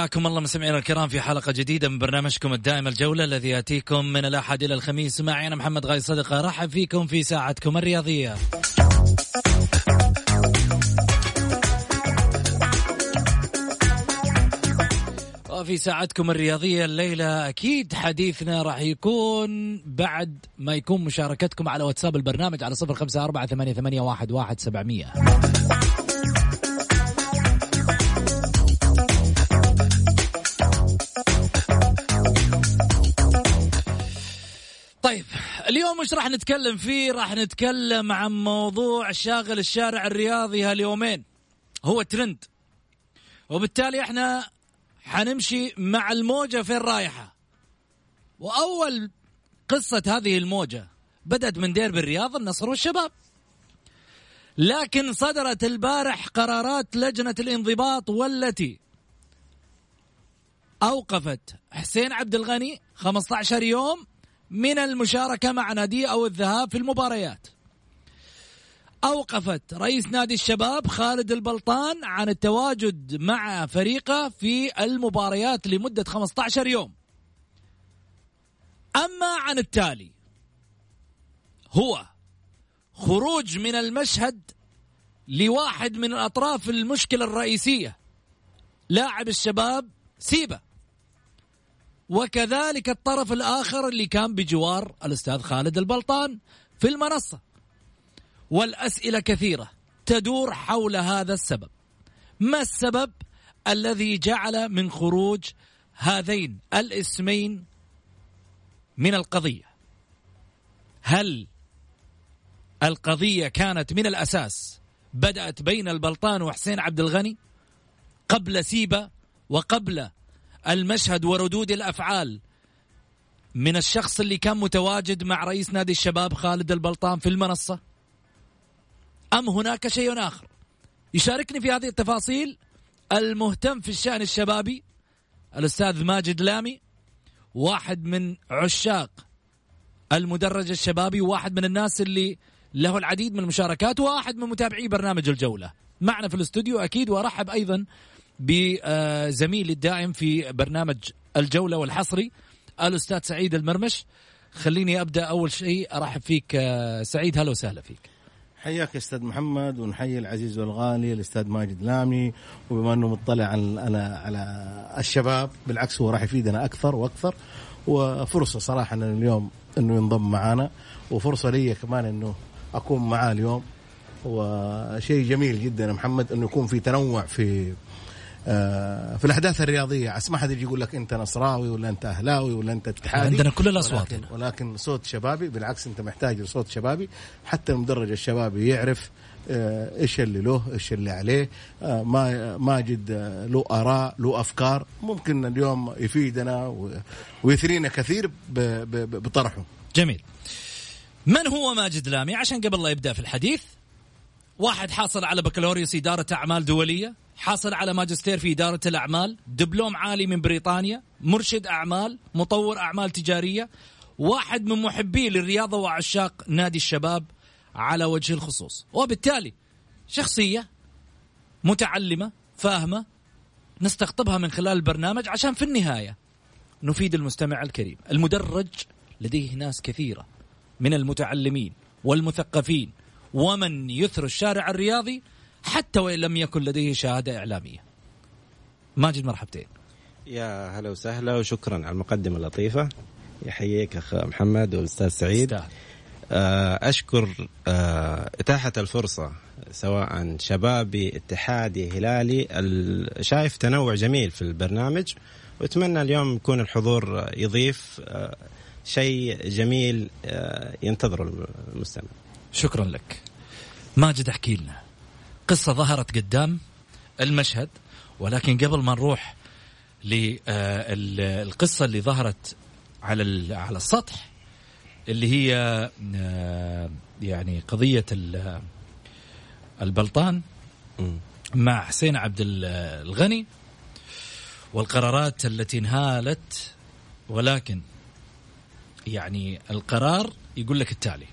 حياكم الله مستمعينا الكرام في حلقة جديدة من برنامجكم الدائم الجولة الذي يأتيكم من الأحد إلى الخميس. معي أنا محمد غاي صدقة. رحب فيكم في ساعتكم الرياضية. وفي ساعتكم الرياضية الليلة أكيد حديثنا راح يكون بعد ما يكون مشاركتكم على واتساب البرنامج على صفر خمسة أربعة ثمانية, واحد سبعمية. اليوم وش راح نتكلم فيه؟ راح نتكلم عن موضوع شاغل الشارع الرياضي هاليومين. هو ترند. وبالتالي إحنا حنمشي مع الموجة فين رايحة. وأول قصة هذه الموجة بدأت من ديربي الرياض النصر والشباب. لكن صدرت البارح قرارات لجنة الانضباط والتي أوقفت حسين عبد الغني 15 يوم من المشاركة مع ناديه أو الذهاب في المباريات. أوقفت رئيس نادي الشباب خالد البلطان عن التواجد مع فريقه في المباريات لمدة 15 يوم. أما عن التالي هو خروج من المشهد لواحد من الأطراف المشكلة الرئيسية لاعب الشباب سيبه وكذلك الطرف الآخر اللي كان بجوار الأستاذ خالد البلطان في المنصة. والأسئلة كثيرة تدور حول هذا السبب. ما السبب الذي جعل من خروج هذين الاسمين من القضية؟ هل القضية كانت من الأساس بدأت بين البلطان وحسين عبد الغني قبل سيبة وقبل المشهد وردود الأفعال من الشخص اللي كان متواجد مع رئيس نادي الشباب خالد البلطان في المنصة؟ أم هناك شيء آخر؟ يشاركني في هذه التفاصيل المهتم في الشأن الشبابي الأستاذ ماجد لامي واحد من عشاق المدرج الشبابي وواحد من الناس اللي له العديد من المشاركات وواحد من متابعي برنامج الجولة. معنا في الاستوديو أكيد وأرحب أيضا بزميلي الدائم في برنامج الجولة والحصري. الأستاذ سعيد المرمش خليني أبدأ أول شيء. أرحب فيك آه، سعيد. هلا وسهلا فيك. حياك أستاذ محمد ونحيي العزيز والغالي الأستاذ ماجد لامي. وبما أنه مطلع على على الشباب بالعكس هو راح يفيدنا أكثر وأكثر. وفرصة صراحة أن اليوم إنه ينضم معنا. وفرصة لي كمان إنه أكون معاه اليوم. وشيء جميل جدا محمد إنه يكون في تنوع في في الأحداث الرياضية عس ما حد يجي يقول لك أنت نصراوي ولا أنت أهلاوي ولا أنت اتحادي؟ عندنا كل الأصوات ولكن, ولكن صوت شبابي بالعكس أنت محتاج لصوت شبابي. حتى المدرج الشبابي يعرف آه، إيش اللي له إيش اللي عليه. آه، ما ماجد له آراء له أفكار. ممكن اليوم يفيدنا ويثرينا كثير بطرحه. جميل. من هو ماجد لامي؟ عشان قبل لا يبدأ في الحديث واحد حاصل على بكالوريوس إدارة أعمال دولية. حصل على ماجستير في إدارة الأعمال دبلوم عالي من بريطانيا مرشد أعمال مطور أعمال تجارية واحد من محبي للرياضة وعشاق نادي الشباب على وجه الخصوص. وبالتالي شخصية متعلمة فاهمة نستقطبها من خلال البرنامج عشان في النهاية نفيد المستمع الكريم. المدرج لديه ناس كثيرة من المتعلمين والمثقفين ومن يثر الشارع الرياضي حتى وإن لم يكن لديه شهادة إعلامية. ماجد مرحبتين. يا هلا وسهلا وشكرا على المقدمة اللطيفة. يحييك أخ محمد والأستاذ سعيد. استهل. آه، أشكر آه، إتاحة الفرصة سواء شبابي اتحادي هلالي شايف تنوع جميل في البرنامج. وأتمنى اليوم يكون الحضور يضيف آه، شيء جميل ينتظره المستمع. شكرا لك. ماجد احكي لنا. قصة ظهرت قدام المشهد ولكن قبل ما نروح للقصة اللي ظهرت على على السطح اللي هي آه، يعني قضية البلطان مع حسين عبد الغني والقرارات التي انهالت ولكن يعني القرار يقول لك التالي.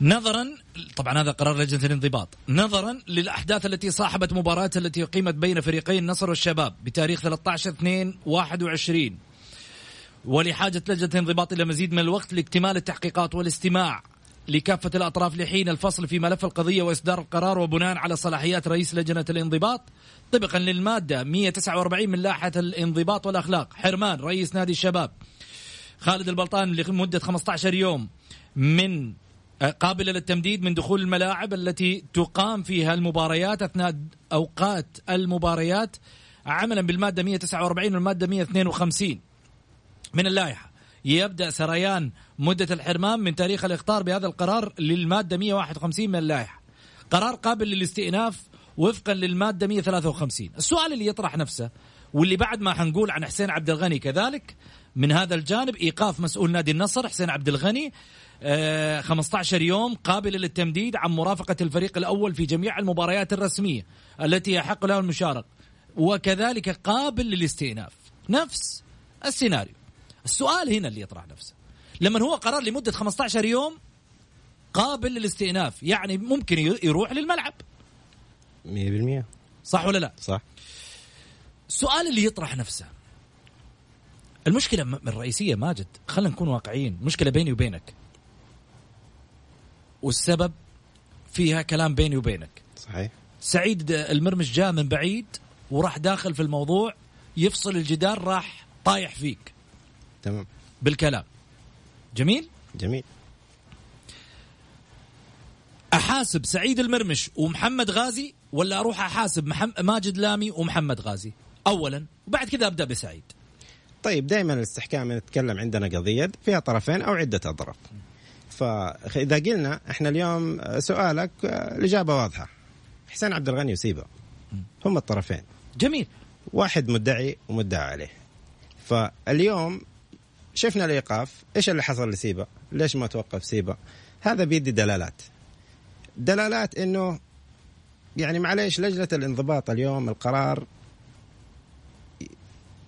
نظرا طبعا هذا قرار لجنة الانضباط نظرا للأحداث التي صاحبت مباراة التي اقيمت بين فريقي النصر والشباب بتاريخ 13 2 21 ولحاجة لجنة الانضباط إلى مزيد من الوقت لاكتمال التحقيقات والاستماع لكافة الأطراف لحين الفصل في ملف القضية وإصدار القرار وبناء على صلاحيات رئيس لجنة الانضباط. طبقا للمادة 149 من لائحة الانضباط والأخلاق. حرمان رئيس نادي الشباب. خالد البلطان لمدة 15 يوم من آه، قابلة للتمديد من دخول الملاعب التي تقام فيها المباريات أثناء أوقات المباريات عملا بالمادة 149 والمادة 152 من اللائحة يبدأ سريان مدة الحرمان من تاريخ الإخطار بهذا القرار للمادة 151 من اللائحة. قرار قابل للاستئناف وفقا للمادة 153 السؤال اللي يطرح نفسه واللي بعد ما حنقول عن حسين عبد الغني كذلك من هذا الجانب إيقاف مسؤول نادي النصر حسين عبد الغني 15 آه، يوم قابل للتمديد عن مرافقة الفريق الأول في جميع المباريات الرسمية التي يحق له المشاركة وكذلك قابل للاستئناف. نفس السيناريو. السؤال هنا اللي يطرح نفسه. لما هو قرار لمدة 15 يوم قابل للاستئناف يعني ممكن يروح للملعب. 100% صح ولا لا؟ صح. السؤال اللي يطرح نفسه. المشكلة الرئيسية ماجد خلينا نكون واقعيين مشكلة بيني وبينك. والسبب فيها كلام بيني وبينك. صحيح. سعيد المرمش جاء من بعيد وراح داخل في الموضوع يفصل الجدار راح طايح فيك. تمام. بالكلام. جميل؟ جميل. أحاسب سعيد المرمش ومحمد غازي ولا أروح أحاسب محمد ماجد لامي ومحمد غازي؟ اولا وبعد كذا أبدأ بسعيد. طيب دائما الاستحكام نتكلم عندنا قضية فيها طرفين أو عدة أطراف. فإذا قلنا إحنا اليوم سؤالك الإجابة واضحة. حسين عبد الغني وسيبا هم الطرفين. جميل. واحد مدعي ومدعى عليه. فاليوم شفنا الإيقاف. إيش اللي حصل لسيبا ليش ما توقف سيبا هذا بيدي دلالات. دلالات إنه يعني معليش لجنة الانضباط اليوم القرار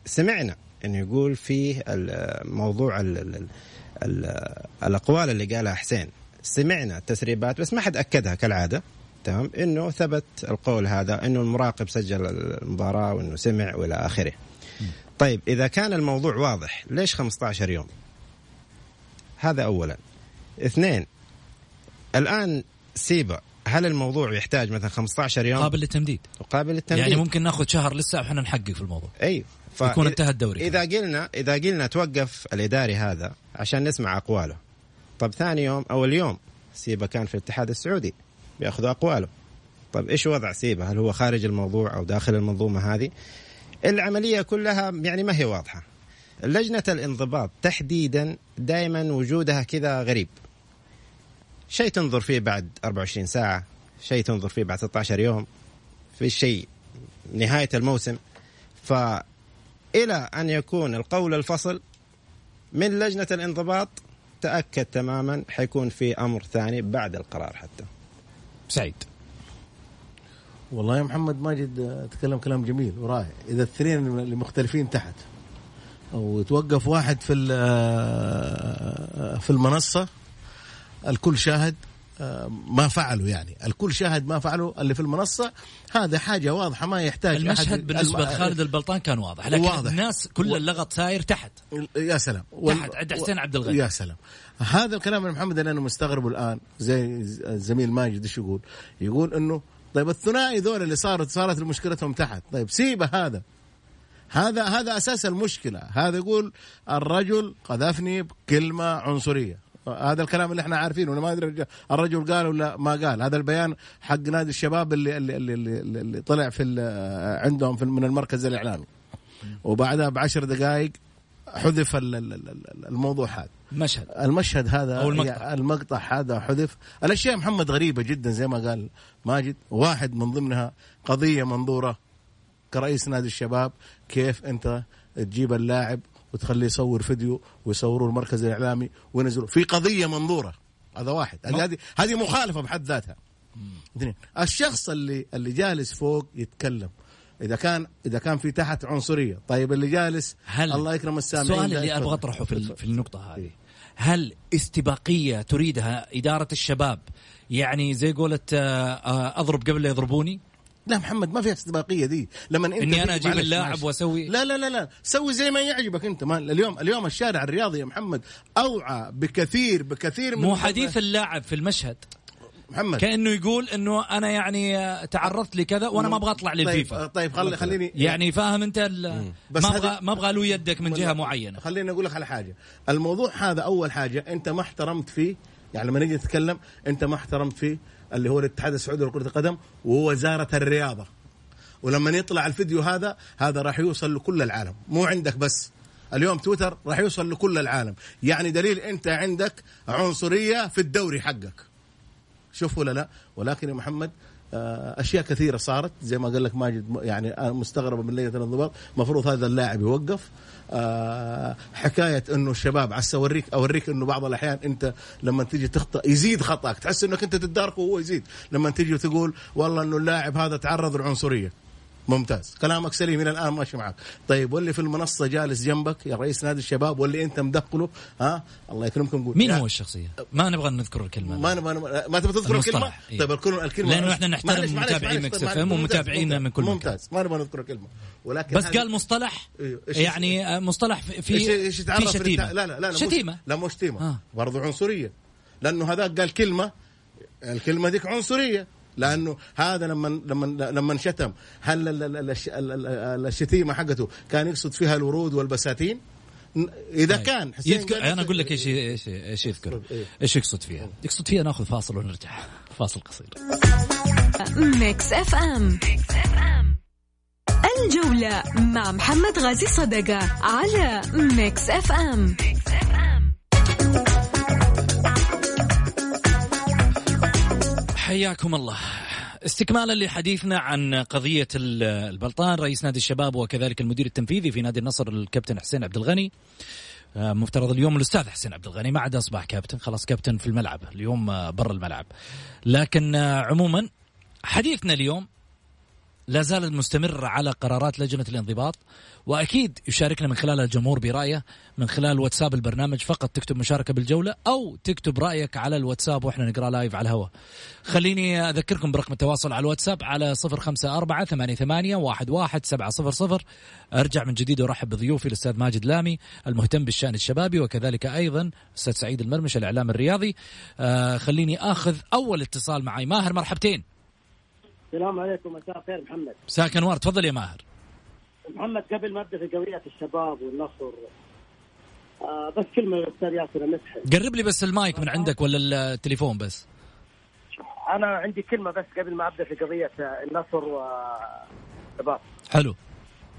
سمعنا إنه يقول فيه ال الأقوال اللي قالها حسين. سمعنا التسريبات بس ما حد أكدها كالعادة. تمام؟ إنه ثبت القول هذا إنه المراقب سجل المباراة وإنه سمع وإلى آخره. طيب إذا كان الموضوع واضح ليش 15 يوم؟ هذا اولا. اثنين الآن سيبا هل الموضوع يحتاج مثلا 15 يوم؟ قابل للتمديد. قابل للتمديد. يعني ممكن ناخذ شهر لسه وحنا نحقق في الموضوع. أيوه. يكون انتهى الدوري إذا قلنا إذا قلنا توقف الإداري هذا عشان نسمع أقواله. طب ثاني يوم أو اليوم سيبا كان في الاتحاد السعودي بياخذوا أقواله. طب إيش وضع سيبا؟ هل هو خارج الموضوع أو داخل المنظومة هذه؟ العملية كلها يعني ما هي واضحة. لجنة الانضباط تحديدا دائما وجودها كذا غريب. شيء تنظر فيه بعد 24 ساعة شيء تنظر فيه بعد 16 يوم في شيء. نهاية الموسم. ف إلى أن يكون القول الفصل من لجنة الانضباط تأكد تماما حيكون في أمر ثاني بعد القرار حتى. سعيد. والله يا محمد ماجد تكلم كلام جميل ورائع. إذا الاثنين اللي مختلفين تحت وتوقف واحد في في المنصة الكل شاهد. ما فعلوا يعني. الكل شاهد ما فعلوا اللي في المنصة. هذا حاجة واضحة ما يحتاج المشهد أحد بالنسبة لخالد البلطان كان واضح لكن واضح. الناس كل اللغط ساير تحت. يا سلام. تحت عند حسين عبد الغني. يا سلام. هذا الكلام يا محمد اللي أنا مستغربه الآن. زي الزميل ماجد إيش يقول؟ يقول إنه طيب الثنائي ذول اللي صارت صارت مشكلتهم تحت. طيب سيبه هذا. هذا هذا أساس المشكلة. هذا يقول الرجل قذفني بكلمة عنصرية. هذا الكلام اللي إحنا عارفينه ما أدري الرجل قال ولا ما قال. هذا البيان حق نادي الشباب اللي اللي اللي, اللي, اللي طلع في عندهم في من المركز الإعلامي. وبعدها بعشر دقائق حذف ال- ال- ال- الموضوع هذا. مشهد المشهد هذا أو المقطع. المقطع هذا حذف. الأشياء محمد غريبة جدا زي ما قال ماجد. واحد من ضمنها قضية منظورة كرئيس نادي الشباب كيف أنت تجيب اللاعب وتخليه يصور فيديو ويصوروا المركز الإعلامي وينزلوا في قضية منظورة. هذا واحد. هذه هذه مخالفة بحد ذاتها. اثنين. الشخص اللي اللي جالس فوق يتكلم. إذا كان إذا كان في تحت عنصرية. طيب اللي جالس هل الله يكرم السامعين السؤال اللي. أبغى أطرحه في. في النقطة هذه. هل استباقية تريدها إدارة الشباب؟ يعني زي قولت آه، آه، أضرب قبل لا يضربوني. لا محمد ما فيها استباقية دي. لما أنت تيجي- أجيب معلش- اللاعب. وأسوي؟ لا لا لا لا. سوي زي ما يعجبك أنت. ما اليوم اليوم الشارع الرياضي يا محمد أوعى بكثير بكثير من مو حديث اللاعب في المشهد. محمد. كأنه يقول إنه أنا يعني تعرضت لكذا وأنا ما أبغى أطلع طيب للفيفا. طيب خلي خليني يعني فاهم أنت بس ما أبغى ما أبغى له يدك من جهة معينة. خليني أقول لك على حاجة. الموضوع هذا أول حاجة أنت ما احترمت فيه. يعني لما نيجي نتكلم أنت ما احترمت فيه. اللي هو الاتحاد السعودي لكرة القدم وهو وزارة الرياضة. ولما يطلع الفيديو هذا هذا راح يوصل لكل العالم. مو عندك بس. اليوم تويتر راح يوصل لكل العالم. يعني دليل أنت عندك عنصرية في الدوري حقك. شوف ولا لا؟ ولكن يا محمد آه، أشياء كثيرة صارت. زي ما قال لك ماجد يعني أنا مستغرب من لجنه الانضباط. المفروض هذا اللاعب يوقف. حكاية إنه الشباب عسى اوريك أوريك إنه بعض الأحيان أنت لما تيجي تخطأ يزيد خطأك. تحس إنك أنت تتداركه وهو يزيد. لما تيجي وتقول والله إنه اللاعب هذا تعرض للعنصريه ممتاز. كلامك سليم إلى الآن ماشي معك. طيب واللي في المنصة جالس جنبك يا رئيس نادي الشباب واللي أنت مدخله ها؟ الله يكرمكم. قول. مين هو الشخصية؟ ما نبغى نذكر الكلمة. ما نبغى ما تبغى تذكر الكلمة؟ إيه. طيب الكلمة الكلمة لأنه إحنا نحترم متابعين Mix FM ومتابعينا من كل مكان. ممتاز. ما نبغى نذكر الكلمة. ولكن بس قال مصطلح؟ إيه، يعني آه، مصطلح في في, شتيمة. لا لا لا شتيمة. لا مو شتيمة. آه. برضو عنصرية. لأنه هذاك قال كلمة. الكلمة ديك عنصرية. لأنه هذا لما لما لما شتم هل ال- ال- ال- الش- ال- ال- الشتيمة حقته كان يقصد فيها الورود والبساتين؟ إذا طيب. كان حسين يذكر أنا أقول لك إيش إيش إيش يذكر. إيه. إيش يقصد فيها؟ يقصد فيها ناخذ فاصل ونرجع. فاصل قصير. Mix FM. الجولة مع محمد غازي صدقة على Mix FM. حياكم الله. استكمالا لحديثنا عن قضية ال- البلطان رئيس نادي الشباب وكذلك المدير التنفيذي في نادي النصر الكابتن حسين عبد الغني آه، مفترض اليوم الأستاذ حسين عبد الغني ما عاد أصبح كابتن خلاص كابتن في الملعب اليوم آه، برا الملعب. لكن آه، عموما حديثنا اليوم لا زال مستمر على قرارات لجنة الانضباط وأكيد يشاركنا من خلال الجمهور برأيه من خلال واتساب البرنامج فقط تكتب مشاركة بالجولة أو تكتب رأيك على الواتساب وإحنا نقرأ لايف على الهواء. خليني أذكركم برقم التواصل على الواتساب على صفر خمسة أربعة ثمانية ثمانية واحد واحد سبعة صفر صفر. أرجع من جديد وأرحب بضيوفي الأستاذ ماجد لامي المهتم بالشأن الشبابي وكذلك أيضا الأستاذ سعيد المرمش الإعلام الرياضي. آه خليني آخذ أول اتصال معي. ماهر مرحبتين. السلام عليكم مساء الخير محمد. مساك أنوار تفضل يا ماهر. محمد قبل ما أبدأ في قضية الشباب والنصر آه بس كلمة للاستاذ ياسر المسحل قرب لي بس المايك من عندك ولا التليفون بس؟ أنا عندي كلمة بس قبل ما أبدأ في قضية آه، النصر والشباب حلو.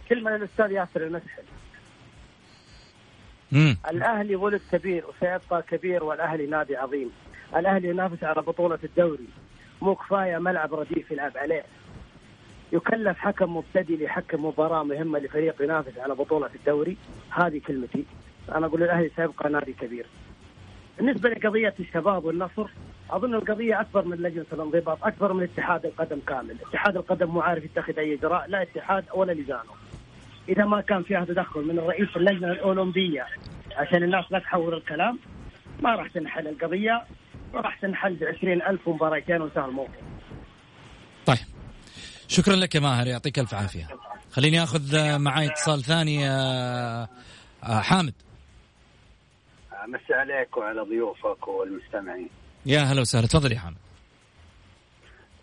كلمة للأستاذ ياسر المسحل امم الأهلي ولد كبير وسيبقى كبير والأهلي نادي عظيم. الأهلي ينافس على بطولة الدوري. مو كفاية ملعب رديف يلعب عليه. يكلف حكم مبتدئ ليحكم مباراة مهمة لفريق ينافس على بطولة الدوري. هذه كلمتي. أنا أقول الاهلي سيبقى نادي كبير. بالنسبة لقضية الشباب والنصر أظن القضية أكبر من لجنة الانضباط أكبر من اتحاد القدم كامل. اتحاد القدم مو عارف يتخذ أي إجراء لا اتحاد ولا لجانه. إذا ما كان فيها تدخل من الرئيس اللجنة الأولمبية عشان الناس لا تحول الكلام ما راح تنحل القضية. وراح تنحل ب 20000 مباراتين وانتهى الموضوع طيب. شكرا لك يا ماهر يعطيك ألف عافية. خليني آخذ معي اتصال ثاني آه، آه، حامد. مسي عليك وعلى ضيوفك والمستمعين. يا هلا وسهلا. تفضل يا حامد.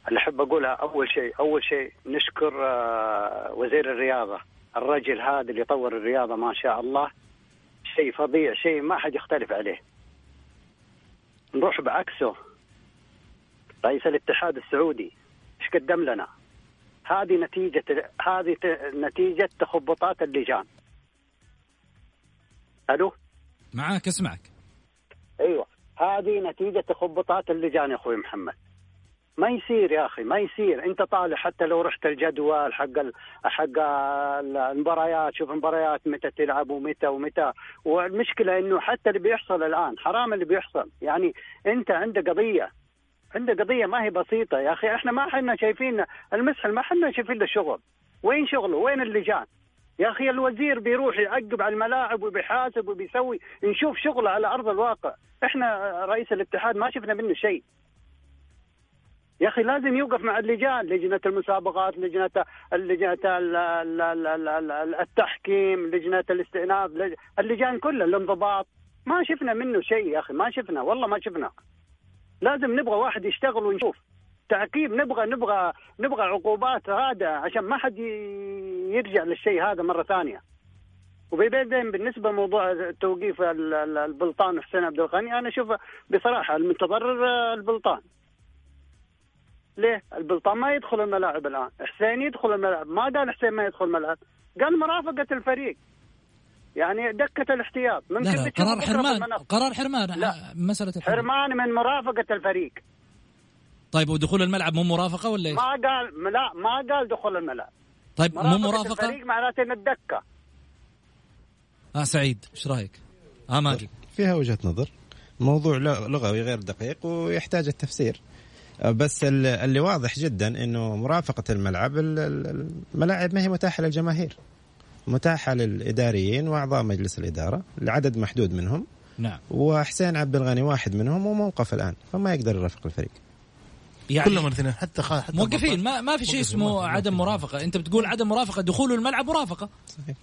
اللي أحب أقولها أول شيء أول شيء نشكر آه، وزير الرياضة الرجل هذا اللي طور الرياضة ما شاء الله. شيء فظيع شيء ما حد يختلف عليه. نروح بعكسه رئيس الاتحاد السعودي إيش قدم لنا؟ هذه نتيجة هذه نتيجة تخبطات اللجان. ألو؟ معاك اسمعك. أيوه. هذه نتيجة تخبطات اللجان يا أخوي محمد. ما يصير يا أخي ما يصير. أنت طالع حتى لو رحت الجدول حق ال... حق المباريات شوف المباريات متى تلعب ومتى ومتى. والمشكلة إنه حتى اللي بيحصل الآن حرام اللي بيحصل. يعني أنت عندك قضية عندك قضية ما هي بسيطة يا أخي. إحنا ما حنا شايفين المسحل ما حنا شايفين له شغل وين شغله؟ وين اللجان؟ يا أخي الوزير بيروح يعقب على الملاعب وبيحاسب وبيسوي. نشوف شغله على أرض الواقع. إحنا رئيس الاتحاد ما شفنا منه شيء. يا أخي لازم يوقف مع اللجان لجنة المسابقات لجنة لجنة التحكيم لجنة الاستئناف اللجان كلها الانضباط. ما شفنا منه شيء يا أخي ما شفنا والله ما شفنا. لازم نبغى واحد يشتغل ونشوف. تعقيب نبغى نبغى نبغى عقوبات هذا عشان ما حد يرجع للشيء هذا مرة ثانية. وبعدين بالنسبة لموضوع توقيف البلطان حسين عبد الغني أنا أشوف بصراحة المتضرر البلطان. ليه؟ البلطان ما يدخل الملاعب الآن، حسين يدخل الملاعب، ما قال حسين ما يدخل الملعب، قال مرافقة الفريق. يعني دكة الاحتياط. ممكن لا لا قرار حرمان. قرار حرمان لا. مسألة الحرمان. حرمان من مرافقة الفريق. طيب ودخول الملعب مو مرافقة ولا إيش؟ ما قال لا ما قال دخول الملعب. طيب مو مرافقة؟ الفريق معناته ان الدكة. آه سعيد إيش رأيك؟ آه ماجد. فيها وجهة نظر. موضوع لغوي غير دقيق ويحتاج التفسير. بس اللي واضح جدا إنه مرافقة الملعب الملاعب ما هي متاحة للجماهير. متاحة للإداريين وأعضاء مجلس الإدارة لعدد محدود منهم. نعم. وحسين عبد الغني واحد منهم وموقف الآن فما يقدر يرافق الفريق. يعني كلهم الاثنين حتى خ... حتى موقفين ما, ما في شيء اسمه عدم مرافقة. أنت بتقول عدم مرافقة دخول الملعب مرافقة. صحيح.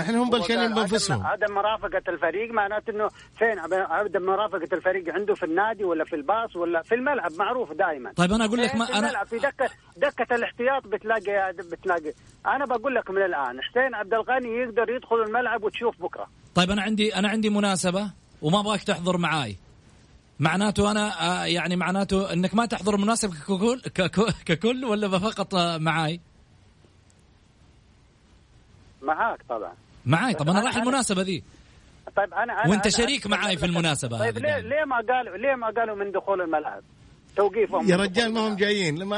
إحنا هم بلشانين بأنفسهم. عدم مرافقة الفريق معناته إنه فين عدم مرافقة الفريق عنده في النادي ولا في الباص ولا في الملعب معروف دائما طيب أنا أقول لك ما في أنا في دكه دكة الاحتياط بتلاقي بتلاقي. أنا بقول لك من الآن حسين عبد الغني يقدر يدخل الملعب وتشوف بكرة. طيب أنا عندي أنا عندي مناسبة وما أبغاك تحضر معاي. معناته أنا آه، يعني معناته إنك ما تحضر المناسبه ككل ككل ولا فقط معاي؟ معاك طبعا. معاي طب أنا رايح المناسبة ذي. طيب أنا, أنا وأنت أنا شريك أنا معاي في المناسبة طيب ليه ليه ما قالوا ليه ما قالوا من دخول الملعب؟ توقيفهم يا رجال ما هم جايين. لما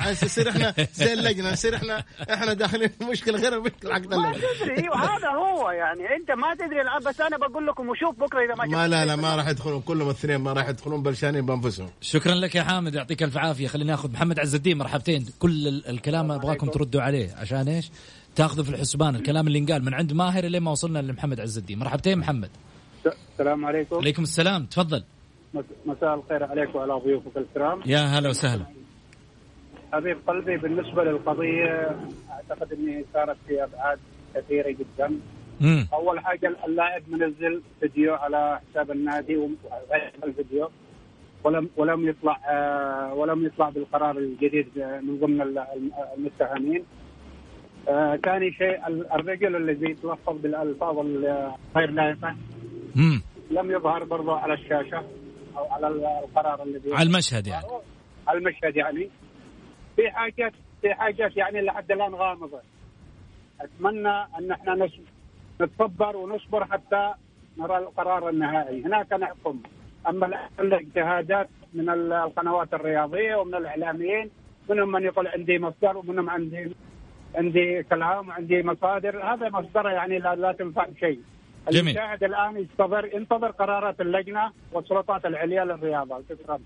عايز يصير إحنا زي اللجنة نصير إحنا إحنا داخلين في مشكلة غير المشكلة. حق ما تدري هذا هو يعني. أنت ما تدري بس أنا بقول لكم وشوف بكرة إذا ما ما لا لا ما راح يدخلون. كلهم الاثنين ما راح يدخلون بلشانين بأنفسهم. شكرا لك يا حامد يعطيك ألف عافية. خلينا ناخذ محمد عز الدين مرحبتين. كل الكلام أبغاكم تردوا عليه. عشان إيش؟ تاخذوا في الحسبان الكلام اللي انقال من عند ماهر لين ما وصلنا لمحمد عز الدين. مرحبتين محمد. السلام عليكم. عليكم السلام. تفضل. مساء الخير عليك وعلى ضيوفك الكرام. يا هلا وسهلا. حبيب قلبي بالنسبة للقضية أعتقد إني صارت في أبعاد كثيرة جدا. مم. أول حاجة اللاعب منزل فيديو على حساب النادي وغير الفيديو. ولم ولم يطلع آه، ولم يطلع بالقرار الجديد من ضمن المتهمين. ثاني شيء الرجل الذي تلفظ بالألفاظ الغير لائقه لم يظهر برضه على الشاشة أو على القرار الذي على المشهد يعني. على المشهد يعني. في حاجات في حاجات يعني لحد الآن غامضة. أتمنى أن إحنا نتصبر ونصبر حتى نرى القرار النهائي. هناك نحكم. أما الاجتهادات من القنوات الرياضية ومن الإعلاميين منهم من يقول عندي مصدر ومنهم عندي عندي كلام وعندي مصادر هذا مصدر يعني لا, لا تنفع بشيء جميل. المشاهد الآن ينتظر ينتظر قرارات اللجنة والسلطات العليا للرياضة. شكرا.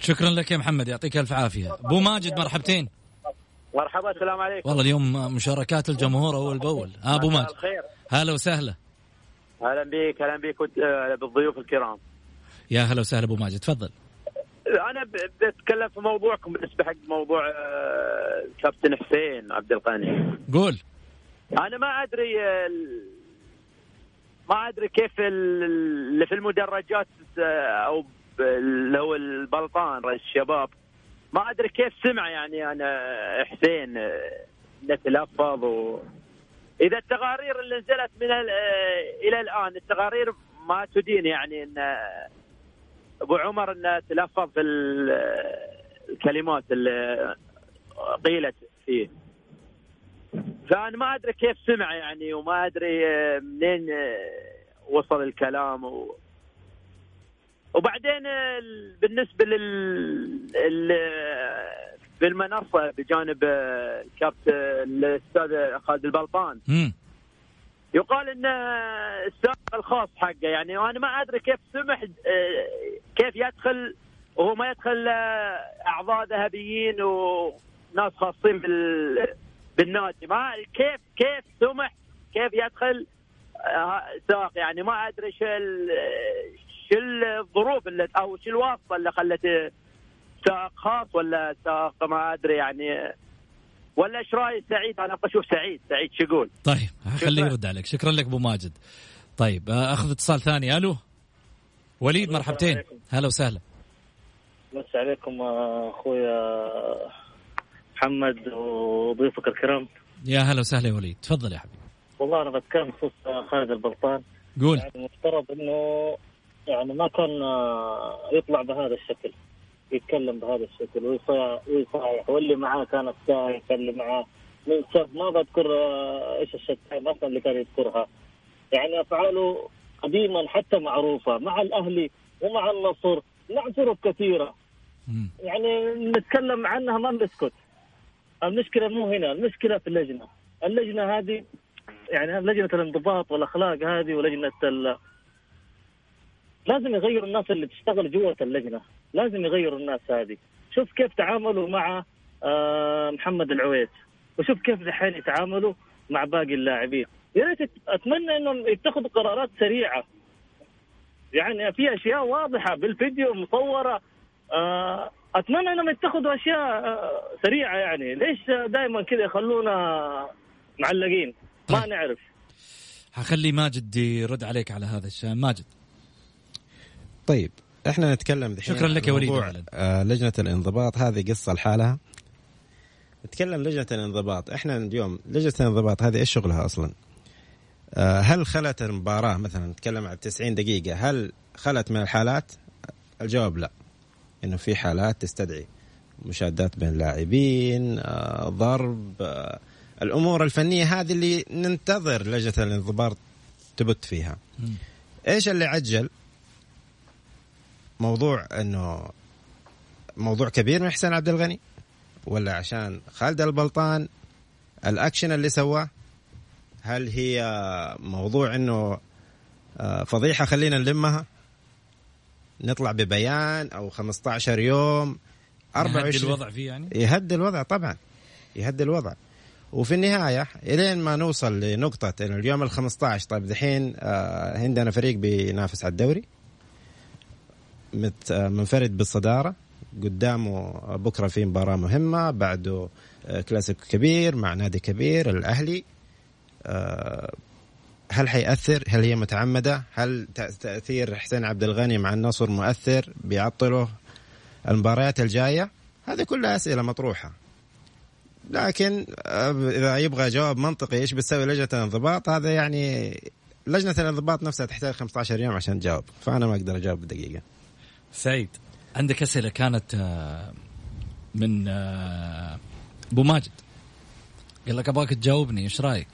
شكرا لك يا محمد يعطيك ألف عافية. أبو ماجد مرحبتين. مرحبا السلام عليكم. والله اليوم مشاركات الجمهور أول بأول. آه أبو ماجد. الخير. هلا وسهلا. أهلا بك أهلا بك آه، بالضيوف الكرام. يا هلا وسهلا أبو ماجد تفضل. أنا بتكلم في موضوعكم بالنسبة حق موضوع آه، كابتن حسين عبد الغني. قول. أنا ما أدري ما أدري كيف اللي في المدرجات آه، أو اللي هو البلطان رئيس الشباب. ما أدري كيف سمع يعني أنا حسين آه، نتلفظ و إذا التقارير اللي نزلت من إلى الآن التقارير ما تدين يعني إن أبو عمر إنه تلفظ الكلمات اللي قيلت فيه. فأنا ما أدري كيف سمع يعني وما أدري منين وصل الكلام و... وبعدين بالنسبة لل ال- بالمنصة بجانب الكابتن الأستاذ خالد البلطان. يقال ان السائق الخاص حقه. يعني وأنا ما أدري كيف سمح آه، كيف يدخل وهو ما يدخل آه، أعضاء ذهبيين وناس خاصين بال بالنادي. ما كيف كيف سمح كيف يدخل؟ آه، سائق يعني ما أدري شو شو الظروف اللي أو شو الواسطة اللي خلت سائق خاص ولا سائق ما أدري يعني. ولا إيش رأي سعيد؟ أنا أبغى أشوف سعيد. سعيد شو يقول؟ طيب خليه. يرد عليك. شكرا لك أبو ماجد. طيب آه، أخذ اتصال ثاني. ألو؟ وليد مرحبتين. هلا وسهلا. بس عليكم أخويا محمد وضيوفك الكرام. يا هلا وسهلا يا وليد. تفضل يا حبيبي. والله أنا بتكلم بخصوص خالد البلطان. قول. يعني المفترض إنه يعني ما كان يطلع بهذا الشكل يتكلم بهذا الشكل ويصايح واللي معاه كان السايح اللي معاه. من ما بذكر إيش الشتائم أصلا اللي كان يذكرها. يعني أفعاله قديما حتى معروفة مع الأهلي ومع النصر فرق كثيره. يعني نتكلم عنها ما بنسكت. المشكلة مو هنا المشكلة في اللجنة. اللجنة هذه يعني لجنة الانضباط والأخلاق هذه ولجنة ال... لازم يغيروا الناس اللي تشتغل جوة اللجنة. لازم يغيروا الناس هذه. شوف كيف تعاملوا مع آه، محمد العويس وشوف كيف دحين يتعاملوا مع باقي اللاعبين. يا ريت أتمنى إنهم يتخذوا قرارات سريعة. يعني في أشياء واضحة بالفيديو مصورة. آه، أتمنى إنهم يتخذوا أشياء آه، سريعة يعني. ليش دائما كذا يخلونا معلقين؟ ما طيب. نعرف. حخلي ماجد يرد عليك على هذا الشيء. ماجد. طيب إحنا نتكلم دحين شكراً لك يا وليد. آه لجنة الانضباط. هذه قصة لحالها. نتكلم لجنة الانضباط. إحنا اليوم لجنة الانضباط هذه إيش شغلها أصلا؟ آه هل خلت المباراة مثلا نتكلم عن 90 دقيقة هل خلت من الحالات؟ الجواب لا. إنه في حالات تستدعي مشادات بين اللاعبين آه ضرب آه الأمور الفنية هذه اللي ننتظر لجنة الانضباط تبت فيها. إيش اللي عجل؟ موضوع إنه موضوع كبير من حسين عبد الغني ولا عشان خالد البلطان؟ الأكشن اللي سواه؟ هل هي موضوع إنه آه، فضيحة خلينا نلمها؟ نطلع ببيان أو 15 يوم يهدي 24 الوضع فيه يعني؟ يهدي الوضع طبعا يهدي الوضع. وفي النهاية إلين ما نوصل لنقطة إنه اليوم ال 15 طيب دحين آه عندنا فريق بينافس على الدوري آه منفرد بالصدارة. قدامه بكرة في مباراة مهمة بعده كلاسيكو كبير مع نادي كبير الأهلي. هل حيأثر؟ هل هي متعمدة؟ هل تأ- تأثير حسين عبد الغني مع النصر مؤثر بيعطله المباريات الجاية؟ هذه كلها أسئلة مطروحة. لكن آه، إذا يبغى جواب منطقي إيش بتسوي لجنة الانضباط هذا يعني لجنة الانضباط نفسها تحتاج 15 يوم عشان تجاوب فأنا ما أقدر أجاوب بدقيقة. سعيد عندك أسئلة كانت آه، من آه، أبو ماجد قال لك أبغاك تجاوبني إيش رأيك؟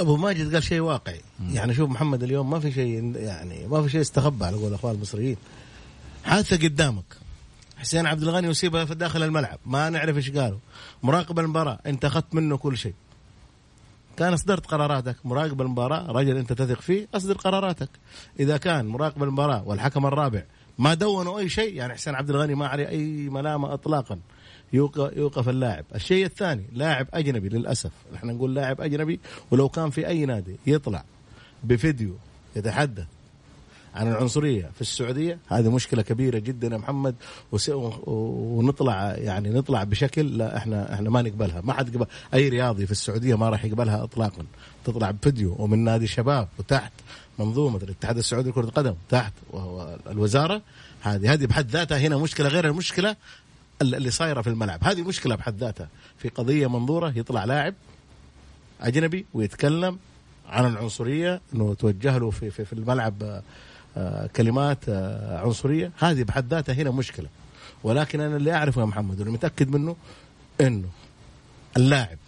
أبو ماجد قال شيء واقعي. يعني شوف محمد اليوم ما في شيء يعني ما في شيء استخبى على قول الاخوان المصريين. حادثة قدامك. حسين عبد الغني يصيبها في داخل الملعب. ما نعرف إيش قالوا. مراقب المباراة. أنت أخذت منه كل شيء. كان أصدرت قراراتك. مراقب المباراة. رجل أنت تثق فيه. أصدر قراراتك. إذا كان مراقب المباراة والحكم الرابع ما دونوا أي شيء يعني حسين عبد الغني ما عليه أي ملامة اطلاقا. يوقف, اللاعب. الشيء الثاني لاعب أجنبي للأسف. إحنا نقول لاعب أجنبي ولو كان في أي نادي يطلع بفيديو يتحدث عن العنصرية في السعودية هذه مشكلة كبيرة جدا يا محمد ونطلع يعني نطلع بشكل لا إحنا إحنا ما نقبلها. ما حد قبل أي رياضي في السعودية ما راح يقبلها اطلاقا. تطلع بفيديو ومن نادي شباب وتحت منظومة الاتحاد السعودي لكرة القدم تحت وهو الوزارة. هذه هذه بحد ذاتها هنا مشكلة غير المشكلة اللي صايرة في الملعب. هذه مشكلة بحد ذاتها. في قضية منظورة يطلع لاعب أجنبي ويتكلم عن العنصرية إنه توجه له في في, في الملعب آه، آه، كلمات آه، عنصرية. هذه بحد ذاتها هنا مشكلة. ولكن أنا اللي أعرفه يا محمد واللي متأكد منه إنه اللاعب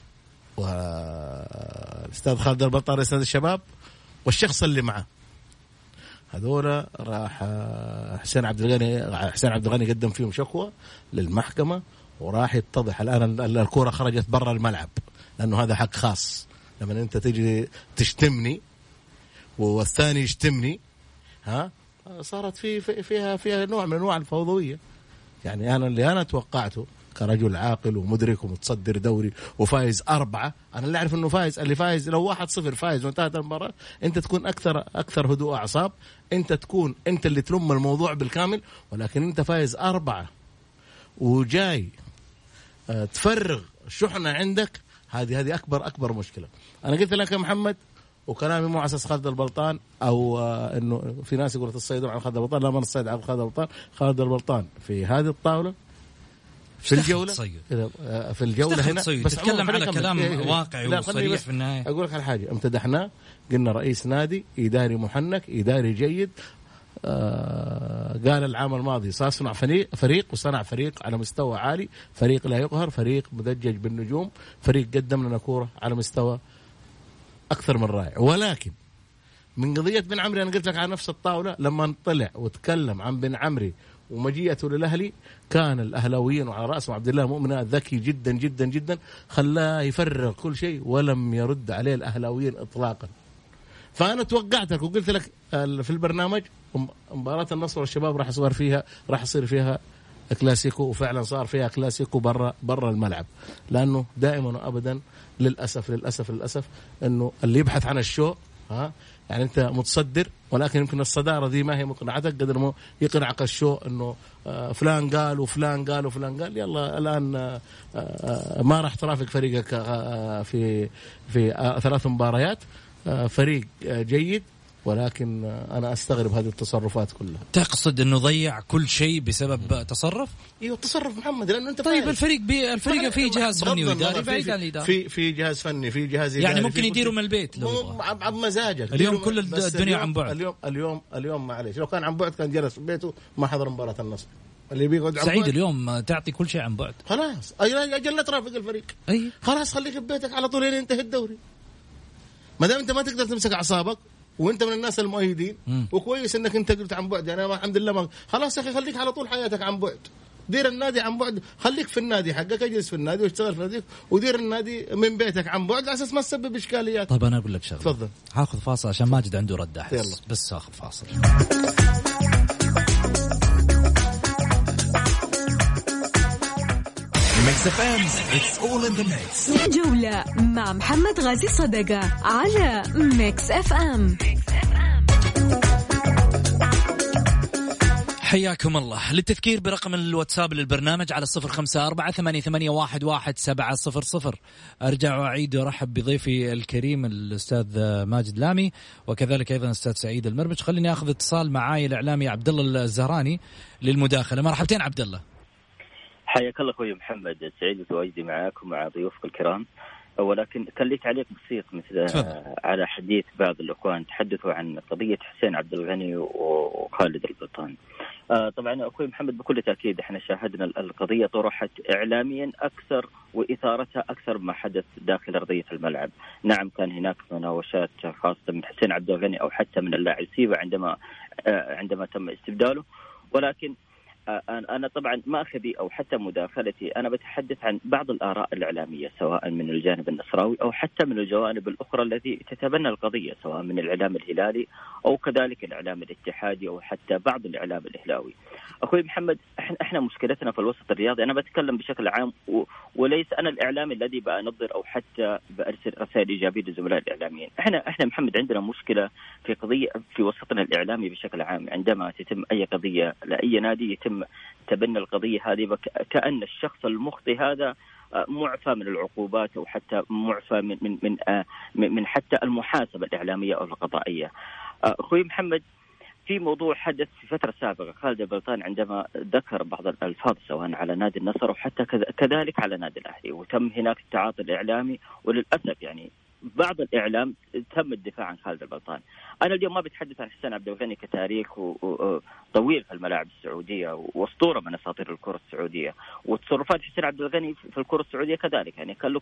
والاستاذ خالد البطار أستاذ الشباب والشخص اللي معه هذولا راح آه، حسين عبد الغني حسين عبد الغني قدم فيهم شكوى للمحكمة وراح يتضح الآن الكرة خرجت برا الملعب لأنه هذا حق خاص. لما أنت تجي تشتمني والثاني يشتمني ها صارت في فيها فيها نوع من أنواع الفوضوية. يعني أنا اللي أنا توقعته كرجل عاقل ومدرك ومتصدر دوري وفايز أربعة. أنا اللي أعرف أنه فايز اللي فايز لو واحد صفر فايز وانتهت المباراة أنت تكون أكثر أكثر هدوء أعصاب أنت تكون أنت اللي تلم الموضوع بالكامل ولكن أنت فايز أربعة وجاي آه، تفرغ شحنة عندك. هذه هذه أكبر أكبر مشكلة. أنا قلت لك يا محمد وكلامي مو على أساس خالد البلطان أو آه إنه في ناس يقولوا تصيدون على خالد البلطان. لا ما نصيد على خالد البلطان. خالد البلطان في هذه الطاولة في الجولة؟ في الجولة هنا. بس تتكلم على كلام إيه، إيه. واقعي وصريح في النهاية. أقول لك على حاجة امتدحناه قلنا رئيس نادي إداري محنك إداري جيد. آه قال العام الماضي صنع فريق فريق وصنع فريق على مستوى عالي. فريق لا يقهر فريق مدجج بالنجوم. فريق قدم لنا كورة على مستوى أكثر من رائع. ولكن من قضية بن عمري أنا قلت لك على نفس الطاولة لما طلع وتكلم عن بن عمري ومجيئته للأهلي. كان الأهلاويين وعلى راسهم عبد الله مؤمن ذكي جدا جدا جدا خلاه يفرغ كل شيء ولم يرد عليه الأهلاويين اطلاقا. فأنا توقعتك وقلت لك في البرنامج مباراة النصر والشباب راح يصير فيها راح يصير فيها كلاسيكو وفعلا صار فيها كلاسيكو برا برا الملعب. لأنه دائما وابدا للأسف للأسف للأسف إنه اللي يبحث عن الشو ها يعني أنت متصدر ولكن يمكن الصدارة دي ما هي مقنعتك قدر ما يقنعك الشو إنه آه، فلان قال وفلان قال وفلان قال. يلا الآن آه، آه، ما راح ترافق فريقك في في ثلاث مباريات. فريق جيد. ولكن أنا أستغرب هذه التصرفات كلها. تقصد إنه ضيع كل شيء بسبب تصرف؟ أيوه تصرف محمد لأنه أنت طيب الفريق بي الفريق في جهاز فني وإداري بعيد عن الاداره في في جهاز فني في جهاز يعني ممكن يديروا من البيت لو بمزاجك اليوم كل الدنيا عن بعد. اليوم اليوم اليوم معلش لو كان عن بعد كان جلس في بيته ما حضر مباراة النصر. اللي بيقعد عن سعيد بعد. اليوم تعطي كل شيء عن بعد. خلاص. أجل لا ترافق الفريق. أي. خلاص خليك في بيتك على طول لين ينتهي الدوري. ما دام أنت ما تقدر تمسك أعصابك وانت من الناس المؤيدين. وكويس انك انت قلت عن بعد. يعني الحمد لله ما خلاص يا أخي خليك على طول حياتك عن بعد. دير النادي عن بعد. خليك في النادي حقك اجلس في النادي واشتغل في النادي ودير النادي من بيتك عن بعد. على أساس ما تسبب إشكاليات. طيب أنا أقول لك شغلة. تفضل. هاخذ فاصل عشان ماجد عنده رد أحس. يلا. بس آخذ فاصل. Mix FM. it's all in the mix جولة مع محمد غازي صدقة على Mix FM. حياكم الله. للتذكير برقم الواتساب للبرنامج على صفر خمسة أربعة ثمانية, ثمانية واحد, واحد سبعة صفر صفر. أرجع وأعيد وأرحب بضيفي الكريم الأستاذ ماجد لامي وكذلك أيضا الأستاذ سعيد المربج. خليني أخذ اتصال معاي الإعلامي عبد الله الزهراني للمداخلة. مرحبتين عبد الله حياك الله أخوي محمد سعيد بتواجدي معك ومع ضيوفك الكرام ولكن كان لي تعليق بسيط مثل على حديث بعض الإخوان تحدثوا عن قضية حسين عبد الغني وخالد البطان. آه طبعا أخوي محمد بكل تأكيد إحنا شاهدنا القضية طرحت اعلاميا أكثر وإثارتها أكثر ما حدث داخل أرضية الملعب. نعم كان هناك مناوشات خاصة من حسين عبد الغني أو حتى من اللاعب سيبا عندما آه عندما تم استبداله ولكن أنا طبعا مأخذي أو حتى مداخلتي أنا بتحدث عن بعض الآراء الإعلامية سواء من الجانب النصراوي أو حتى من الجوانب الأخرى التي تتبنى القضية سواء من الإعلام الهلالي أو كذلك الإعلام الاتحادي أو حتى بعض الإعلام الاهلاوي. أخوي محمد إحنا مشكلتنا في الوسط الرياضي أنا بتكلم بشكل عام. وليس أنا الإعلامي الذي بنظر أو حتى بأرسل رسائل إيجابية لزملاء الإعلاميين، إحنا إحنا محمد عندنا مشكلة في قضيه في وسطنا الإعلامي بشكل عام عندما تتم أي قضية لأي نادي يتم تبنى القضية هذه كان الشخص المخطئ هذا آه، معفى من العقوبات أو حتى معفى من من من, آه، من حتى المحاسبة الإعلامية أو القضائية. آه، أخوي محمد في موضوع حدث في فترة سابقة خالد البلطان عندما ذكر بعض الألفاظ سواء على نادي النصر أو حتى كذلك على نادي الأهلي وتم هناك التعاطي الإعلامي وللأسف يعني بعض الإعلام تم الدفاع عن خالد البلطان. أنا اليوم ما بتحدث عن حسين عبد الغني كتاريخ طويل في الملاعب السعودية وأسطورة من أساطير الكرة السعودية. وتصرفات حسين عبد الغني في الكرة السعودية كذلك يعني كان له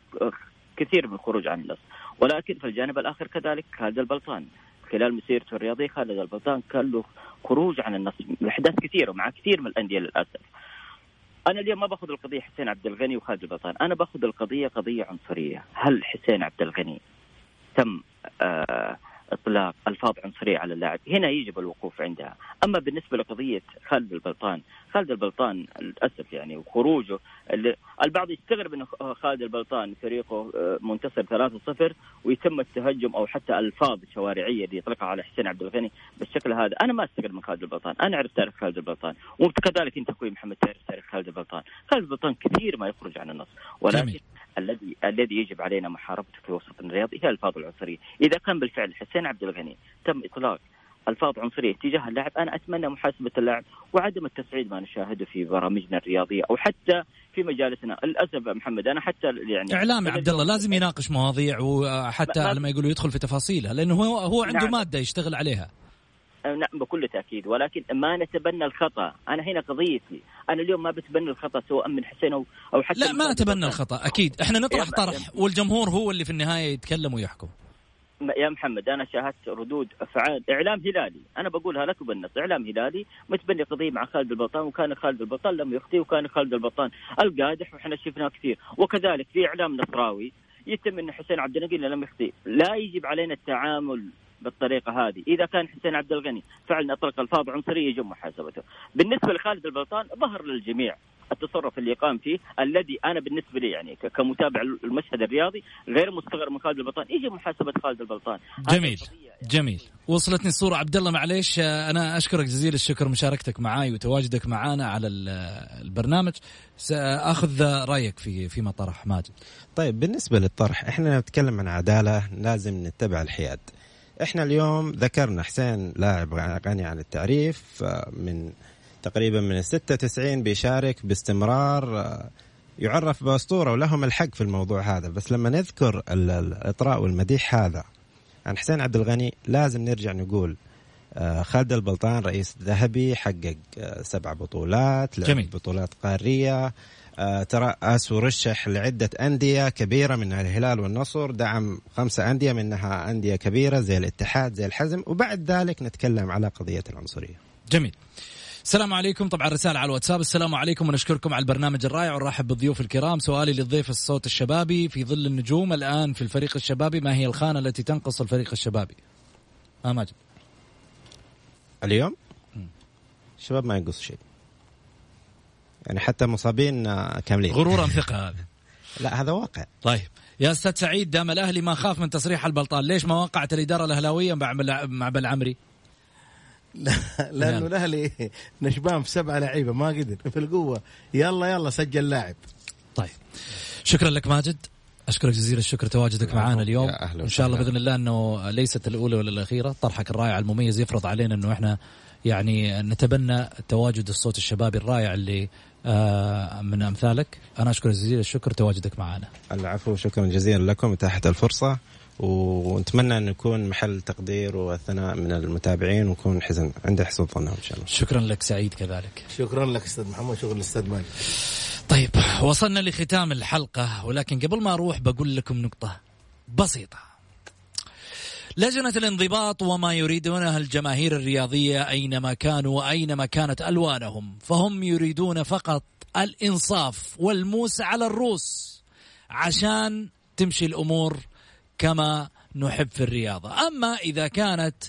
كثير من الخروج عن النص. ولكن في الجانب الآخر كذلك خالد البلطان. خلال مسيرته الرياضية خالد البلطان كان له خروج عن النص احداث كثيرة مع كثير من الأندية للأسف. أنا اليوم ما باخذ القضية حسين عبد الغني وخالد البلطان، أنا باخذ القضية قضية عنصرية، هل حسين عبد الغني تم آه إطلاق ألفاظ عنصرية على اللاعب. هنا يجب الوقوف عندها. أما بالنسبة لقضية خالد البلطان خالد البلطان للأسف يعني وخروجه البعض يستغرب انه خالد البلطان فريقه آه، منتصر 3-0 ويتم التهجم أو حتى ألفاظ شوارعية اللي يطلقها على حسين عبد الغني بالشكل هذا. أنا ما أستغرب من خالد البلطان. أنا أعرف تاريخ خالد البلطان. وكذلك أنت أخوي محمد تعرف تاريخ خالد البلطان. خالد البلطان كثير ما يخرج عن النص. ولكن جميل. الذي الذي يجب علينا محاربته في وسط الرياضي هي الفاظ العنصرية، إذا كان بالفعل حسين عبد الغني تم إطلاق ألفاظ عنصرية تجاه اللاعب، أنا أتمنى محاسبة اللاعب وعدم التصعيد ما نشاهده في برامجنا الرياضية أو حتى في مجالسنا، للاسف محمد أنا حتى يعني إعلامي عبد الله لازم يناقش مواضيع وحتى لما يقولوا يدخل في تفاصيلها لأنه هو هو عنده نعم. مادة يشتغل عليها. نعم بكل تأكيد. ولكن ما نتبنى الخطأ. أنا هنا قضيتي. أنا اليوم ما بتبنى الخطأ سواء من حسين أو أو حتى لا ما نتبنى الخطأ أكيد. إحنا نطرح طرح والجمهور هو اللي في النهاية يتكلم ويحكم. يا محمد أنا شاهدت ردود أفعال إعلام هلالي. أنا بقولها لك وبالنص إعلام هلالي متبني قضية مع خالد البلطان وكان خالد البلطان لم يخطي وكان خالد البلطان القادح وإحنا شفناه كثير. وكذلك في إعلام نصراوي يتم إن حسين عبد النقي لم يخطي لا يجب علينا التعامل بالطريقة هذه، إذا كان حسين عبد الغني فعلا أطلق الفاظ عنصرية يجب محاسبته. بالنسبة لخالد البلطان ظهر للجميع التصرف اللي قام فيه الذي أنا بالنسبة لي يعني كمتابع المشهد الرياضي غير مستغرب من خالد البلطان. يجب محاسبة خالد البلطان. جميل. جميل. وصلتني الصورة. عبد الله معليش. أنا أشكرك جزيل الشكر مشاركتك معي وتواجدك معنا على البرنامج. ساخذ رأيك في فيما طرح ماجد. طيب بالنسبة للطرح إحنا نتكلم عن عدالة لازم نتبع الحياد. إحنا اليوم ذكرنا حسين لاعب غني عن التعريف آه، من تقريبا من ال 96 بيشارك باستمرار آه، يعرف بأسطورة ولهم الحق في الموضوع هذا بس لما نذكر الإطراء والمديح هذا عن حسين عبد الغني لازم نرجع نقول آه، خالد البلطان رئيس ذهبي حقق سبع بطولات جميل. بطولات قارية آه، ترأس ورشح لعدة أندية كبيرة منها الهلال والنصر. دعم خمسة أندية منها أندية كبيرة زي الاتحاد زي الحزم. وبعد ذلك نتكلم على قضية العنصرية. جميل. السلام عليكم. طبعا رسالة على الواتساب. السلام عليكم ونشكركم على البرنامج الرائع. ونرحب بالضيوف الكرام. سؤالي للضيف الصوت الشبابي في ظل النجوم الآن في الفريق الشبابي. ما هي الخانة التي تنقص الفريق الشبابي؟ ما ماجد. اليوم؟ الشباب ما ينقص شيء. يعني حتى مصابين آه، كاملين. غرورا ثقة هذا لا هذا واقع. طيب. يا أستاذ سعيد دام الأهلي ما خاف من تصريح البلطان ليش ما وقعت الإدارة الأهلاوية مع مع بالعمري؟ لا لأنه الأهلي نشبان في سبعه لعيبة ما قدر. في القوة. يلا يلا سجل لاعب. طيب. شكرا لك ماجد. أشكرك جزيل الشكر تواجدك معنا اليوم. ان شاء الله بإذن الله إنه ليست الأولى ولا الأخيرة. طرحك الرائع المميز يفرض علينا إنه إحنا يعني نتبنى تواجد الصوت الشبابي الرائع اللي من أمثالك. أنا أشكر جزيل الشكر تواجدك معنا. العفو شكرا جزيلا لكم إتاحة الفرصة. ونتمنى أن نكون محل تقدير وثناء من المتابعين ونكون حزن عند حسن ظنهم إن شاء الله. شكرا لك سعيد كذلك. شكرا لك أستاذ محمد شكرا للأستاذ مالك طيب وصلنا لختام الحلقة ولكن قبل ما أروح بقول لكم نقطة بسيطة. لجنة الانضباط وما يريدونها الجماهير الرياضية أينما كانوا وأينما كانت ألوانهم فهم يريدون فقط الإنصاف والموس على الروس عشان تمشي الأمور كما نحب في الرياضة. أما إذا كانت